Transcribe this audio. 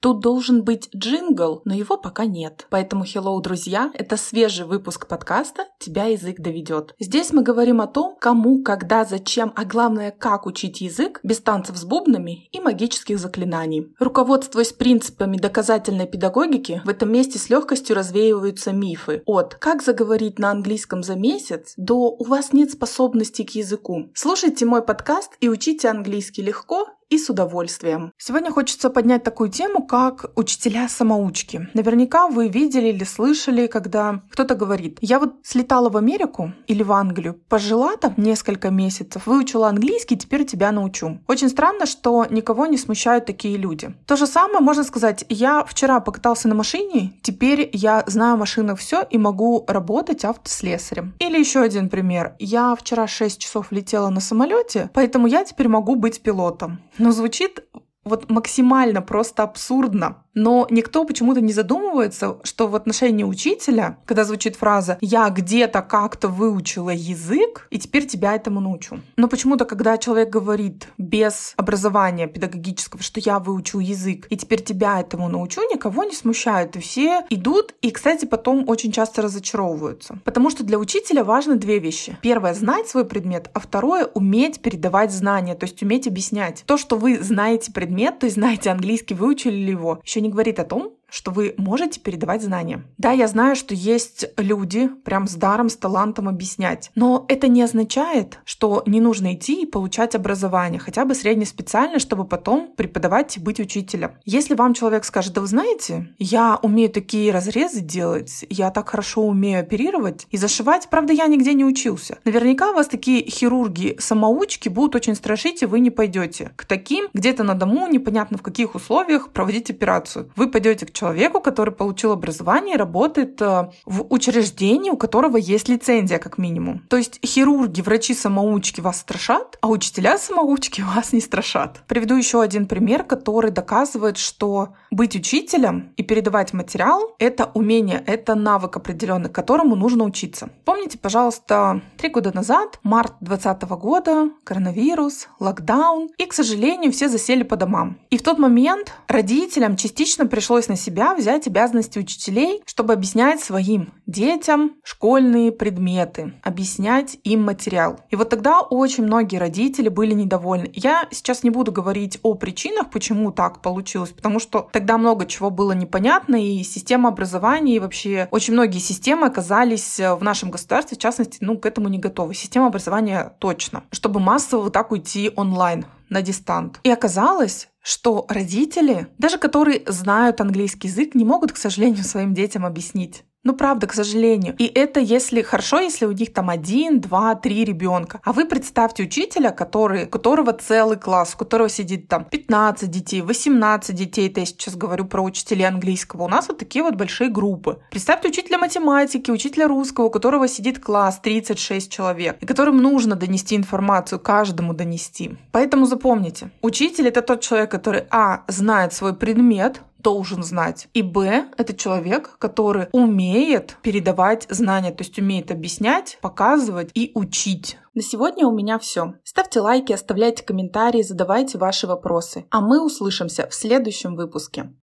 Тут должен быть джингл, но его пока нет. Поэтому, hello, друзья, это свежий выпуск подкаста «Тебя язык доведет». Здесь мы говорим о том, кому, когда, зачем, а главное, как учить язык без танцев с бубнами и магических заклинаний. Руководствуясь принципами доказательной педагогики, в этом месте с легкостью развеиваются мифы от «как заговорить на английском за месяц» до «у вас нет способностей к языку». Слушайте мой подкаст и учите английский легко и с удовольствием. Сегодня хочется поднять такую тему, как учителя-самоучки. Наверняка вы видели или слышали, когда кто-то говорит, я вот слетала в Америку или в Англию, пожила там несколько месяцев, выучила английский, теперь тебя научу. Очень странно, что никого не смущают такие люди. То же самое можно сказать, я вчера покатался на машине, теперь я знаю о машинах все и могу работать автослесарем. Или еще один пример. Я вчера 6 часов летела на самолете, поэтому я теперь могу быть пилотом. Но звучит вот максимально просто абсурдно. Но никто почему-то не задумывается, что в отношении учителя, когда звучит фраза «я где-то как-то выучила язык, и теперь тебя этому научу». Но почему-то, когда человек говорит без образования педагогического, что я выучил язык, и теперь тебя этому научу, никого не смущает. И все идут, и, кстати, потом очень часто разочаровываются. Потому что для учителя важны две вещи. Первое — знать свой предмет, а второе — уметь передавать знания, то есть уметь объяснять. То, что вы знаете предмет, то есть знаете английский, выучили ли его, еще не говорит о том, что вы можете передавать знания. Да, я знаю, что есть люди прям с даром, с талантом объяснять, но это не означает, что не нужно идти и получать образование, хотя бы среднеспециальное, чтобы потом преподавать и быть учителем. Если вам человек скажет, да вы знаете, я умею такие разрезы делать, я так хорошо умею оперировать и зашивать, правда, я нигде не учился. Наверняка вас такие хирурги-самоучки будут очень страшить, и вы не пойдете к таким где-то на дому, непонятно в каких условиях проводить операцию. Вы пойдете к человеку, который получил образование и работает э, в учреждении, у которого есть лицензия как минимум. То есть хирурги, врачи-самоучки вас страшат, а учителя-самоучки вас не страшат. Приведу еще один пример, который доказывает, что быть учителем и передавать материал — это умение, это навык определенный, которому нужно учиться. Помните, пожалуйста, три года назад, март 2020 года, коронавирус, локдаун, и, к сожалению, все засели по домам. И в тот момент родителям частично пришлось на себя себя взять обязанности учителей, чтобы объяснять своим детям школьные предметы, объяснять им материал. И вот тогда очень многие родители были недовольны. Я сейчас не буду говорить о причинах, почему так получилось, потому что тогда много чего было непонятно, и система образования, и вообще очень многие системы оказались в нашем государстве, в частности, ну, к этому не готовы. Система образования точно, чтобы массово вот так уйти онлайн на дистант. И оказалось, что родители, даже которые знают английский язык, не могут, к сожалению, своим детям объяснить. Ну, правда, к сожалению. И это если хорошо, если у них там один, два, три ребенка. А вы представьте учителя, который, у которого целый класс, у которого сидит там 15 детей, 18 детей. Это я сейчас говорю про учителей английского. У нас вот такие вот большие группы. Представьте учителя математики, учителя русского, у которого сидит класс 36 человек, и которым нужно донести информацию, каждому донести. Поэтому запомните, учитель это тот человек, который, а, знает свой предмет, должен знать. И Б — это человек, который умеет передавать знания, то есть умеет объяснять, показывать и учить. На сегодня у меня все. Ставьте лайки, оставляйте комментарии, задавайте ваши вопросы. А мы услышимся в следующем выпуске.